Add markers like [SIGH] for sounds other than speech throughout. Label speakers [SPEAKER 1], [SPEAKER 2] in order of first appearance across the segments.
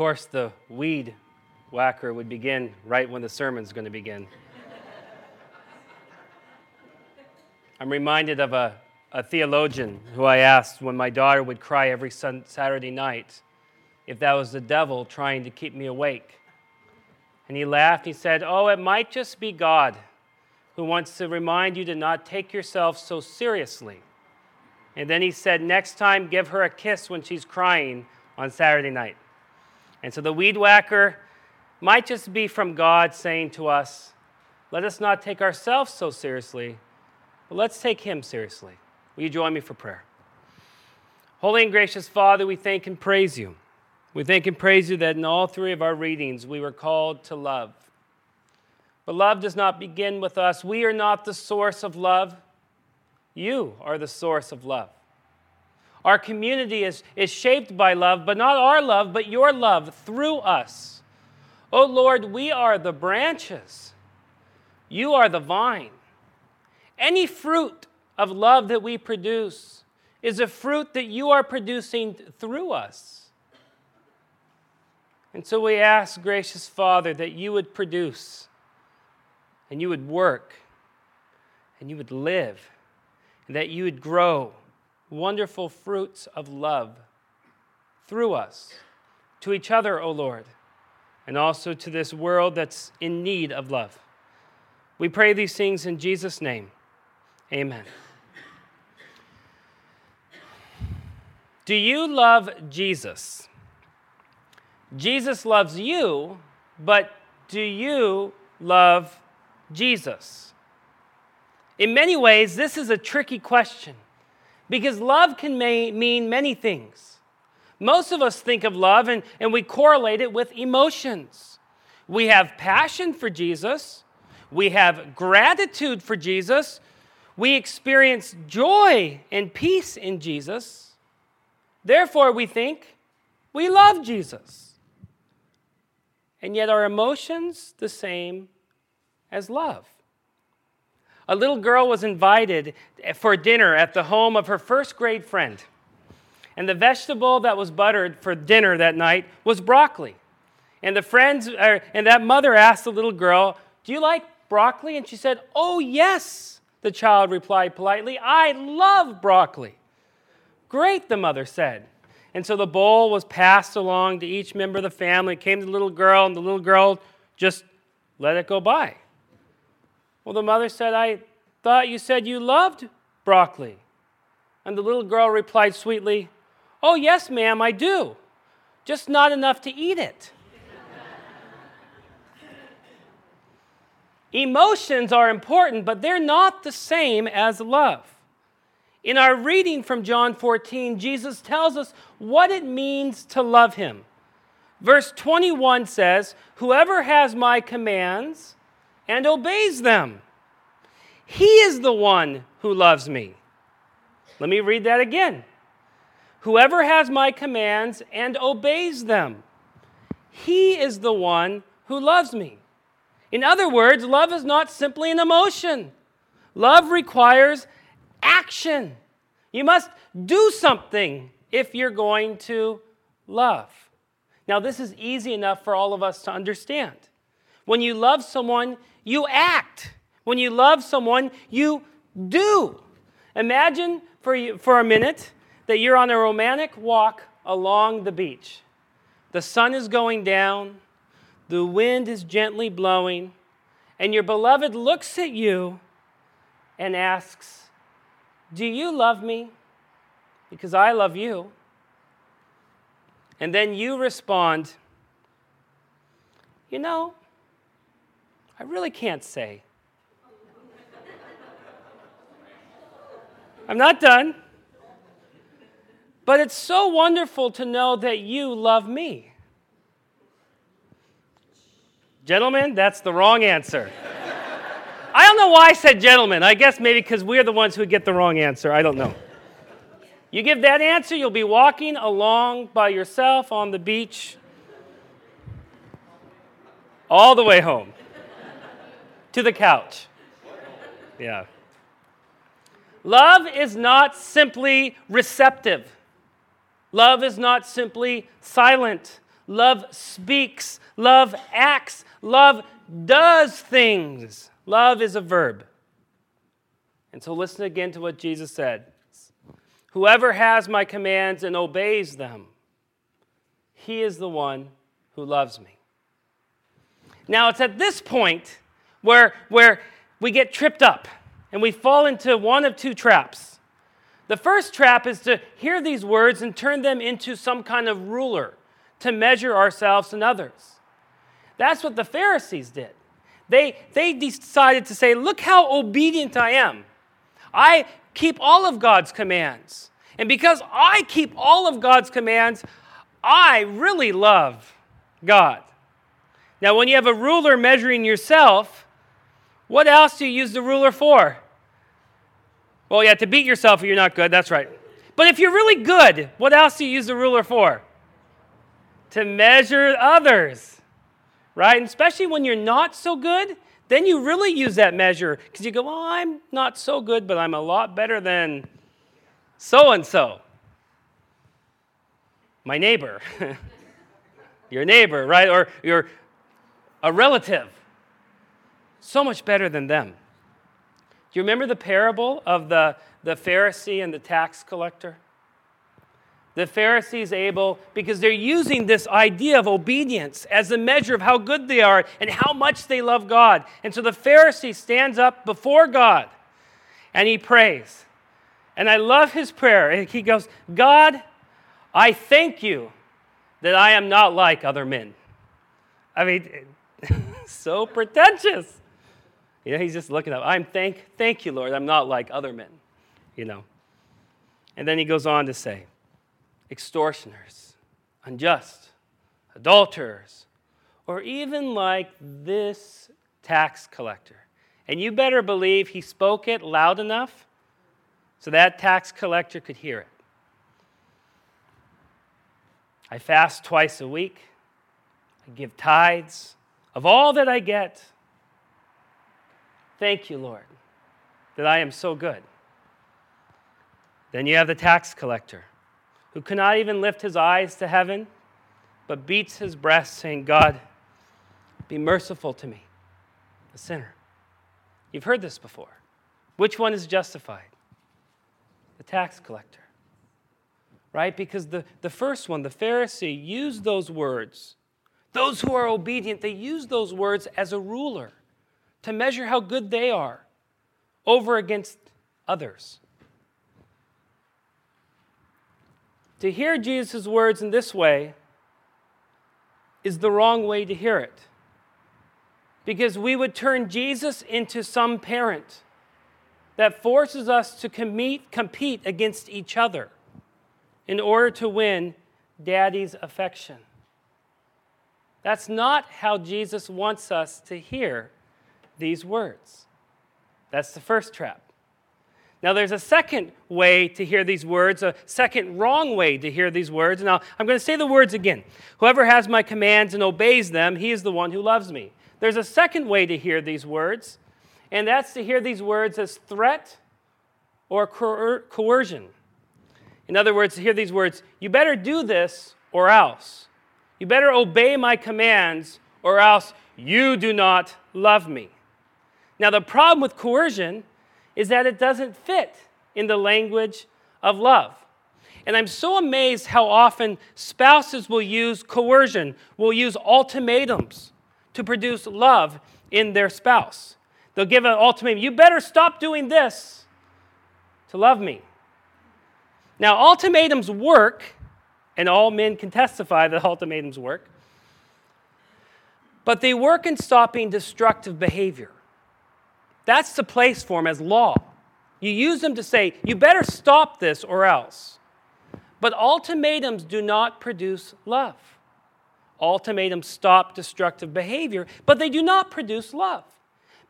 [SPEAKER 1] course, the weed whacker would begin right when the sermon's going to begin. I'm reminded of a, a theologian who I asked when my daughter would cry every sun, Saturday night if that was the devil trying to keep me awake. And he laughed. He said, Oh, it might just be God who wants to remind you to not take yourself so seriously. And then he said, Next time, give her a kiss when she's crying on Saturday night. And so the weed whacker might just be from God saying to us, Let us not take ourselves so seriously, but let's take him seriously. Will you join me for prayer? Holy and gracious Father, we thank and praise you. We thank and praise you that in all three of our readings we were called to love. But love does not begin with us. We are not the source of love. You are the source of love. Our community is, is shaped by love, but not our love, but your love through us. Oh Lord, we are the branches. You are the vine. Any fruit of love that we produce is a fruit that you are producing through us. And so we ask, gracious Father, that you would produce and you would work and you would live and that you would grow wonderful fruits of love through us to each other, O Lord, and also to this world that's in need of love. We pray these things in Jesus' name. Amen. Do you love Jesus? Jesus loves you, but do you love Jesus? In many ways, this is a tricky question because love can may, mean many things. Most of us think of love and, and we correlate it with emotions. We have passion for Jesus, we have gratitude for Jesus, we experience joy and peace in Jesus. Therefore, we think we love Jesus. And yet, are emotions the same as love? A little girl was invited for dinner at the home of her first grade friend. And the vegetable that was buttered for dinner that night was broccoli. And the friends, er, and that mother asked the little girl, Do you like broccoli? And she said, Oh, yes. The child replied politely, I love broccoli. Great, the mother said. And so the bowl was passed along to each member of the family. It came to the little girl, and the little girl just let it go by. Well, the mother said, I thought you said you loved broccoli. And the little girl replied sweetly, Oh, yes, ma'am, I do. Just not enough to eat it. [LAUGHS] Emotions are important, but they're not the same as love. In our reading from John 14, Jesus tells us what it means to love him. Verse 21 says, Whoever has my commands and obeys them, he is the one who loves me. Let me read that again. Whoever has my commands and obeys them, he is the one who loves me. In other words, love is not simply an emotion, love requires action. You must do something if you're going to love. Now, this is easy enough for all of us to understand. When you love someone, you act. When you love someone, you do. Imagine for, you, for a minute that you're on a romantic walk along the beach. The sun is going down, the wind is gently blowing, and your beloved looks at you and asks, Do you love me? Because I love you. And then you respond, You know, I really can't say. I'm not done. But it's so wonderful to know that you love me. Gentlemen, that's the wrong answer. I don't know why I said gentlemen. I guess maybe because we're the ones who get the wrong answer. I don't know. You give that answer, you'll be walking along by yourself on the beach all the way home to the couch. Yeah. Love is not simply receptive. Love is not simply silent. Love speaks. Love acts. Love does things. Love is a verb. And so listen again to what Jesus said Whoever has my commands and obeys them, he is the one who loves me. Now, it's at this point where, where we get tripped up and we fall into one of two traps. The first trap is to hear these words and turn them into some kind of ruler to measure ourselves and others. That's what the Pharisees did. They, they decided to say, Look how obedient I am. I keep all of God's commands. And because I keep all of God's commands, I really love God. Now, when you have a ruler measuring yourself, what else do you use the ruler for? Well, yeah, to beat yourself if you're not good, that's right. But if you're really good, what else do you use the ruler for? To measure others, right? And especially when you're not so good, then you really use that measure because you go, well, I'm not so good, but I'm a lot better than so and so. My neighbor, [LAUGHS] your neighbor, right? Or your a relative. So much better than them. Do you remember the parable of the, the Pharisee and the tax collector? The Pharisees able, because they're using this idea of obedience as a measure of how good they are and how much they love God. And so the Pharisee stands up before God and he prays. And I love his prayer. He goes, God, I thank you that I am not like other men. I mean, [LAUGHS] so pretentious. You know, he's just looking up. I'm thank, thank you, Lord. I'm not like other men, you know. And then he goes on to say, extortioners, unjust, adulterers, or even like this tax collector. And you better believe he spoke it loud enough so that tax collector could hear it. I fast twice a week. I give tithes of all that I get. Thank you, Lord, that I am so good. Then you have the tax collector who cannot even lift his eyes to heaven, but beats his breast, saying, God, be merciful to me, a sinner. You've heard this before. Which one is justified? The tax collector. Right? Because the, the first one, the Pharisee, used those words. Those who are obedient, they use those words as a ruler to measure how good they are over against others. To hear Jesus' words in this way is the wrong way to hear it. Because we would turn Jesus into some parent that forces us to compete, compete against each other in order to win daddy's affection. That's not how Jesus wants us to hear these words. That's the first trap. Now, there's a second way to hear these words, a second wrong way to hear these words. Now, I'm going to say the words again. Whoever has my commands and obeys them, he is the one who loves me. There's a second way to hear these words, and that's to hear these words as threat or coer- coercion. In other words, to hear these words, you better do this or else. You better obey my commands or else you do not love me. Now, the problem with coercion is that it doesn't fit in the language of love. And I'm so amazed how often spouses will use coercion, will use ultimatums to produce love in their spouse. They'll give an ultimatum you better stop doing this to love me. Now, ultimatums work, and all men can testify that ultimatums work, but they work in stopping destructive behavior. That's the place for them as law. You use them to say, you better stop this or else. But ultimatums do not produce love. Ultimatums stop destructive behavior, but they do not produce love.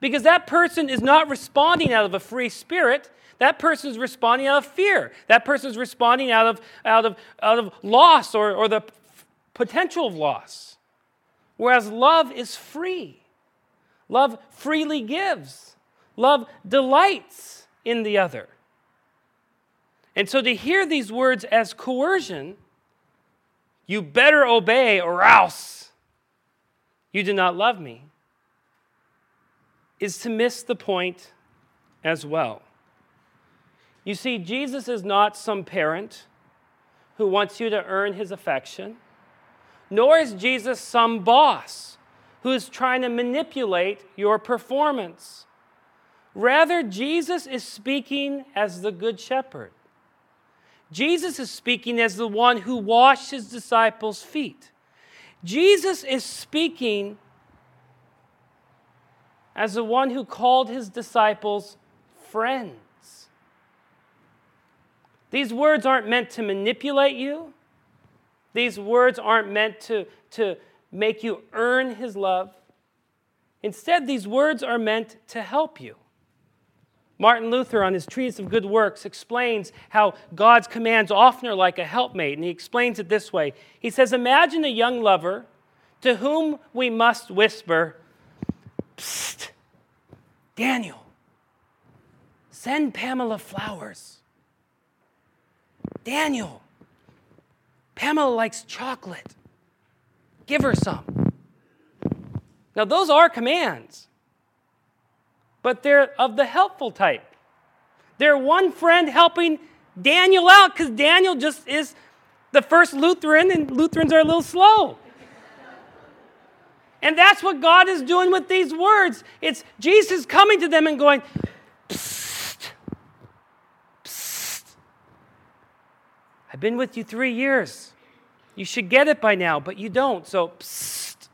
[SPEAKER 1] Because that person is not responding out of a free spirit. That person is responding out of fear. That person is responding out of, out of, out of loss or, or the potential of loss. Whereas love is free, love freely gives. Love delights in the other. And so to hear these words as coercion, you better obey or else you do not love me, is to miss the point as well. You see, Jesus is not some parent who wants you to earn his affection, nor is Jesus some boss who is trying to manipulate your performance. Rather, Jesus is speaking as the Good Shepherd. Jesus is speaking as the one who washed his disciples' feet. Jesus is speaking as the one who called his disciples friends. These words aren't meant to manipulate you. These words aren't meant to, to make you earn his love. Instead, these words are meant to help you. Martin Luther, on his Treatise of Good Works, explains how God's commands often are like a helpmate, and he explains it this way. He says, Imagine a young lover to whom we must whisper, Psst, Daniel, send Pamela flowers. Daniel, Pamela likes chocolate. Give her some. Now, those are commands but they're of the helpful type. They're one friend helping Daniel out because Daniel just is the first Lutheran, and Lutherans are a little slow. And that's what God is doing with these words. It's Jesus coming to them and going, Psst, psst. I've been with you three years. You should get it by now, but you don't. So, psst.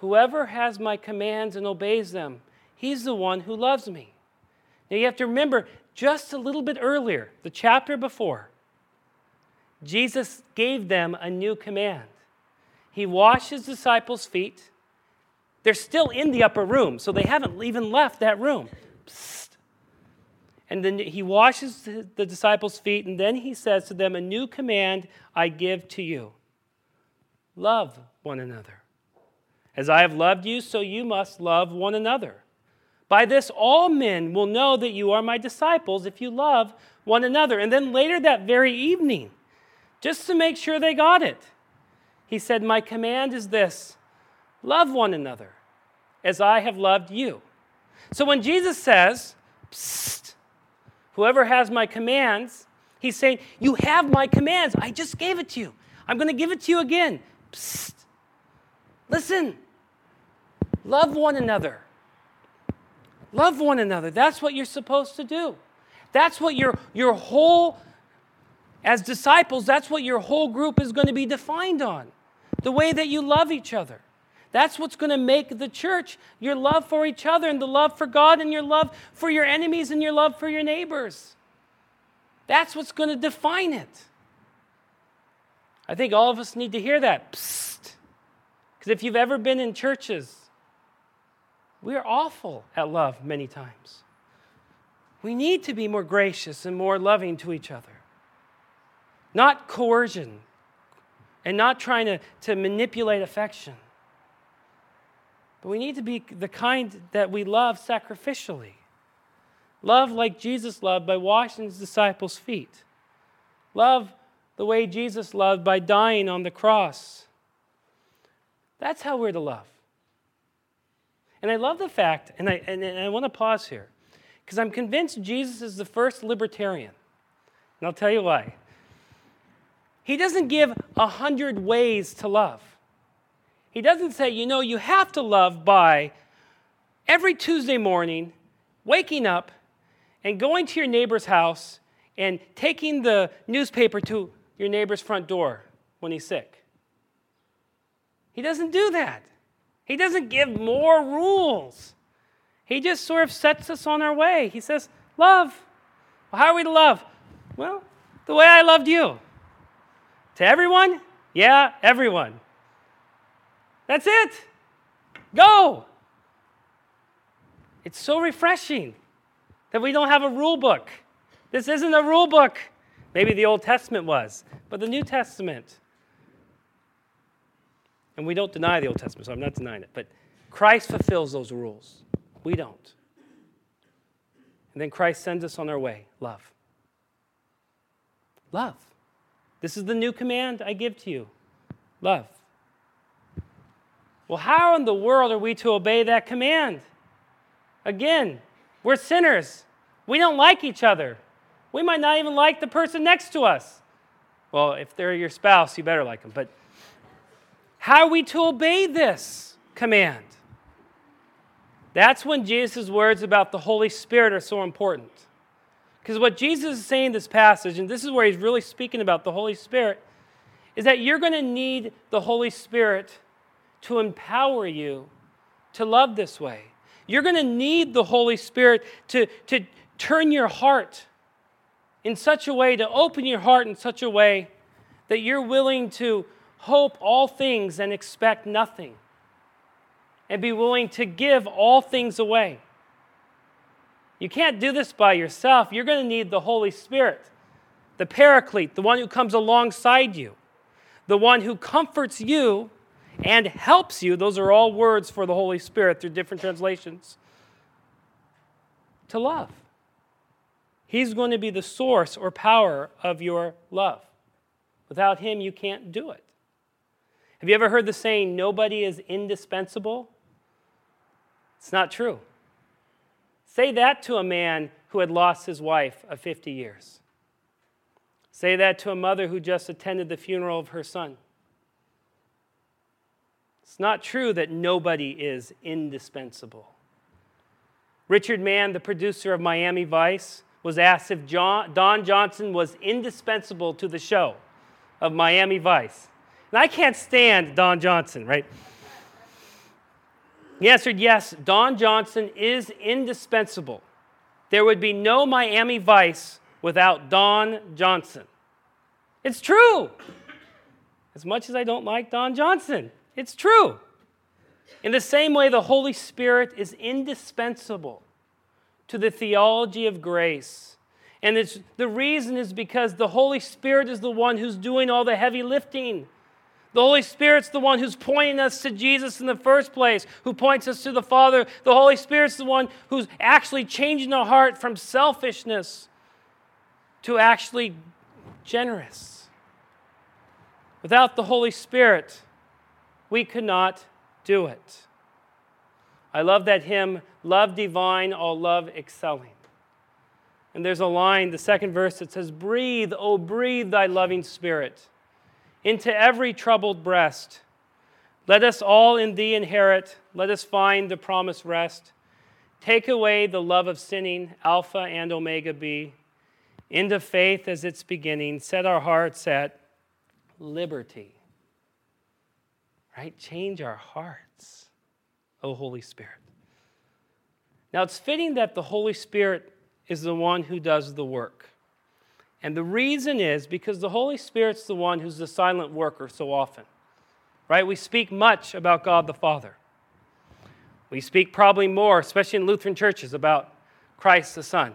[SPEAKER 1] Whoever has my commands and obeys them, He's the one who loves me. Now you have to remember just a little bit earlier, the chapter before, Jesus gave them a new command. He washed his disciples' feet. They're still in the upper room, so they haven't even left that room. Psst. And then he washes the disciples' feet, and then he says to them, A new command I give to you love one another. As I have loved you, so you must love one another. By this, all men will know that you are my disciples if you love one another. And then later that very evening, just to make sure they got it, he said, My command is this love one another as I have loved you. So when Jesus says, Psst, whoever has my commands, he's saying, You have my commands. I just gave it to you. I'm going to give it to you again. Psst. Listen, love one another Love one another. That's what you're supposed to do. That's what your, your whole, as disciples, that's what your whole group is going to be defined on. The way that you love each other. That's what's going to make the church your love for each other and the love for God and your love for your enemies and your love for your neighbors. That's what's going to define it. I think all of us need to hear that. Because if you've ever been in churches we are awful at love many times. We need to be more gracious and more loving to each other. Not coercion and not trying to, to manipulate affection. But we need to be the kind that we love sacrificially. Love like Jesus loved by washing his disciples' feet. Love the way Jesus loved by dying on the cross. That's how we're to love. And I love the fact, and I, and, and I want to pause here, because I'm convinced Jesus is the first libertarian. And I'll tell you why. He doesn't give a hundred ways to love. He doesn't say, you know, you have to love by every Tuesday morning waking up and going to your neighbor's house and taking the newspaper to your neighbor's front door when he's sick. He doesn't do that. He doesn't give more rules. He just sort of sets us on our way. He says, Love. Well, how are we to love? Well, the way I loved you. To everyone? Yeah, everyone. That's it. Go. It's so refreshing that we don't have a rule book. This isn't a rule book. Maybe the Old Testament was, but the New Testament and we don't deny the Old Testament, so I'm not denying it. But Christ fulfills those rules. We don't. And then Christ sends us on our way love. Love. This is the new command I give to you love. Well, how in the world are we to obey that command? Again, we're sinners. We don't like each other. We might not even like the person next to us. Well, if they're your spouse, you better like them. But how are we to obey this command? That's when Jesus' words about the Holy Spirit are so important. Because what Jesus is saying in this passage, and this is where he's really speaking about the Holy Spirit, is that you're going to need the Holy Spirit to empower you to love this way. You're going to need the Holy Spirit to, to turn your heart in such a way, to open your heart in such a way that you're willing to hope all things and expect nothing, and be willing to give all things away. You can't do this by yourself. You're going to need the Holy Spirit, the Paraclete, the one who comes alongside you, the one who comforts you and helps you. Those are all words for the Holy Spirit through different translations. To love. He's going to be the source or power of your love. Without Him, you can't do it. Have you ever heard the saying, nobody is indispensable? It's not true. Say that to a man who had lost his wife of 50 years. Say that to a mother who just attended the funeral of her son. It's not true that nobody is indispensable. Richard Mann, the producer of Miami Vice, was asked if John, Don Johnson was indispensable to the show of Miami Vice. And I can't stand Don Johnson, right? He answered, Yes, Don Johnson is indispensable. There would be no Miami Vice without Don Johnson. It's true. As much as I don't like Don Johnson, it's true. In the same way, the Holy Spirit is indispensable to the theology of grace. And the reason is because the Holy Spirit is the one who's doing all the heavy lifting. The Holy Spirit's the one who's pointing us to Jesus in the first place, who points us to the Father. The Holy Spirit's the one who's actually changing the heart from selfishness to actually generous. Without the Holy Spirit, we could not do it. I love that hymn, Love Divine, All Love Excelling. And there's a line, the second verse, that says, Breathe, oh, breathe thy loving spirit into every troubled breast. Let us all in thee inherit, let us find the promised rest. Take away the love of sinning, Alpha and Omega be. Into faith as its beginning, set our hearts at liberty right? Change our hearts, O Holy Spirit. Now, it's fitting that the Holy Spirit is the one who does the work. And the reason is because the Holy Spirit's the one who's the silent worker so often. Right? We speak much about God the Father. We speak probably more, especially in Lutheran churches, about Christ the Son.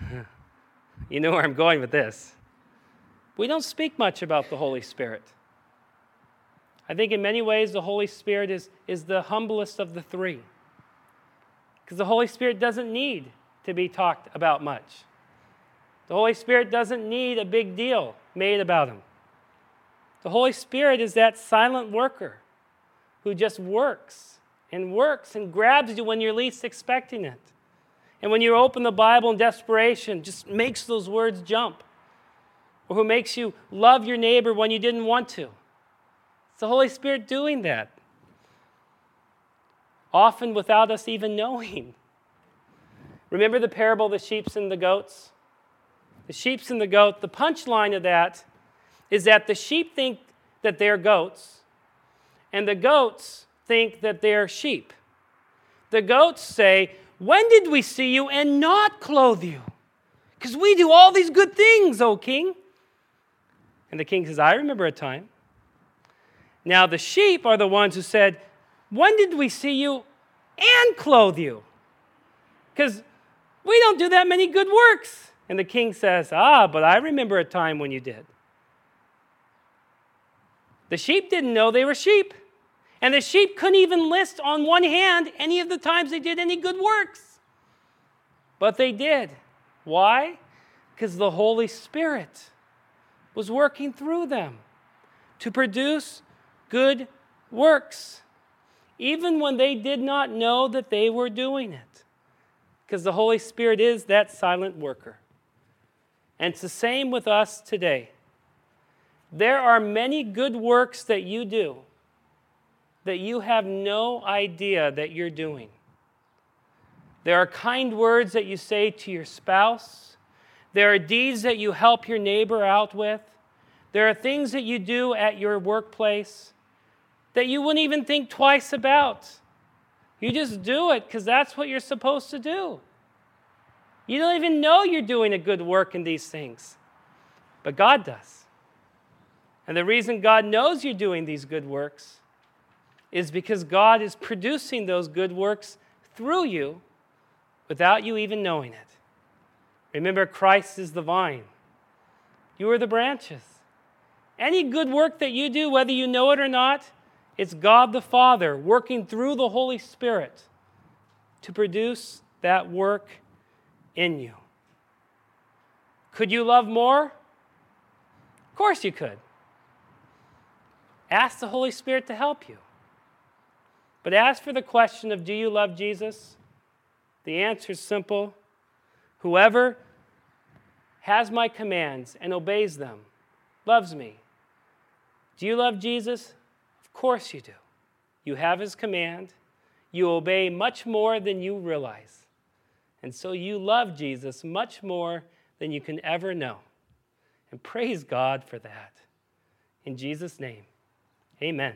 [SPEAKER 1] [LAUGHS] you know where I'm going with this. We don't speak much about the Holy Spirit. I think in many ways the Holy Spirit is, is the humblest of the three. Because the Holy Spirit doesn't need to be talked about much. The Holy Spirit doesn't need a big deal made about him. The Holy Spirit is that silent worker who just works and works and grabs you when you're least expecting it. And when you open the Bible in desperation, just makes those words jump. Or who makes you love your neighbor when you didn't want to. It's the Holy Spirit doing that, often without us even knowing. Remember the parable of the sheep and the goats? The sheep and the goat, the punchline of that is that the sheep think that they're goats, and the goats think that they're sheep. The goats say, When did we see you and not clothe you? Because we do all these good things, O king. And the king says, I remember a time. Now, the sheep are the ones who said, When did we see you and clothe you? Because we don't do that many good works. And the king says, Ah, but I remember a time when you did. The sheep didn't know they were sheep. And the sheep couldn't even list on one hand any of the times they did any good works. But they did. Why? Because the Holy Spirit was working through them to produce good works, even when they did not know that they were doing it. Because the Holy Spirit is that silent worker. And it's the same with us today. There are many good works that you do that you have no idea that you're doing. There are kind words that you say to your spouse. There are deeds that you help your neighbor out with. There are things that you do at your workplace that you wouldn't even think twice about. You just do it because that's what you're supposed to do. You don't even know you're doing a good work in these things, but God does. And the reason God knows you're doing these good works is because God is producing those good works through you without you even knowing it. Remember, Christ is the vine, you are the branches. Any good work that you do, whether you know it or not, it's God the Father working through the Holy Spirit to produce that work in you. Could you love more? Of course you could. Ask the Holy Spirit to help you. But as for the question of do you love Jesus? The answer is simple. Whoever has my commands and obeys them loves me. Do you love Jesus? Of course you do. You have his command. You obey much more than you realize. And so you love Jesus much more than you can ever know. And praise God for that. In Jesus' name, amen.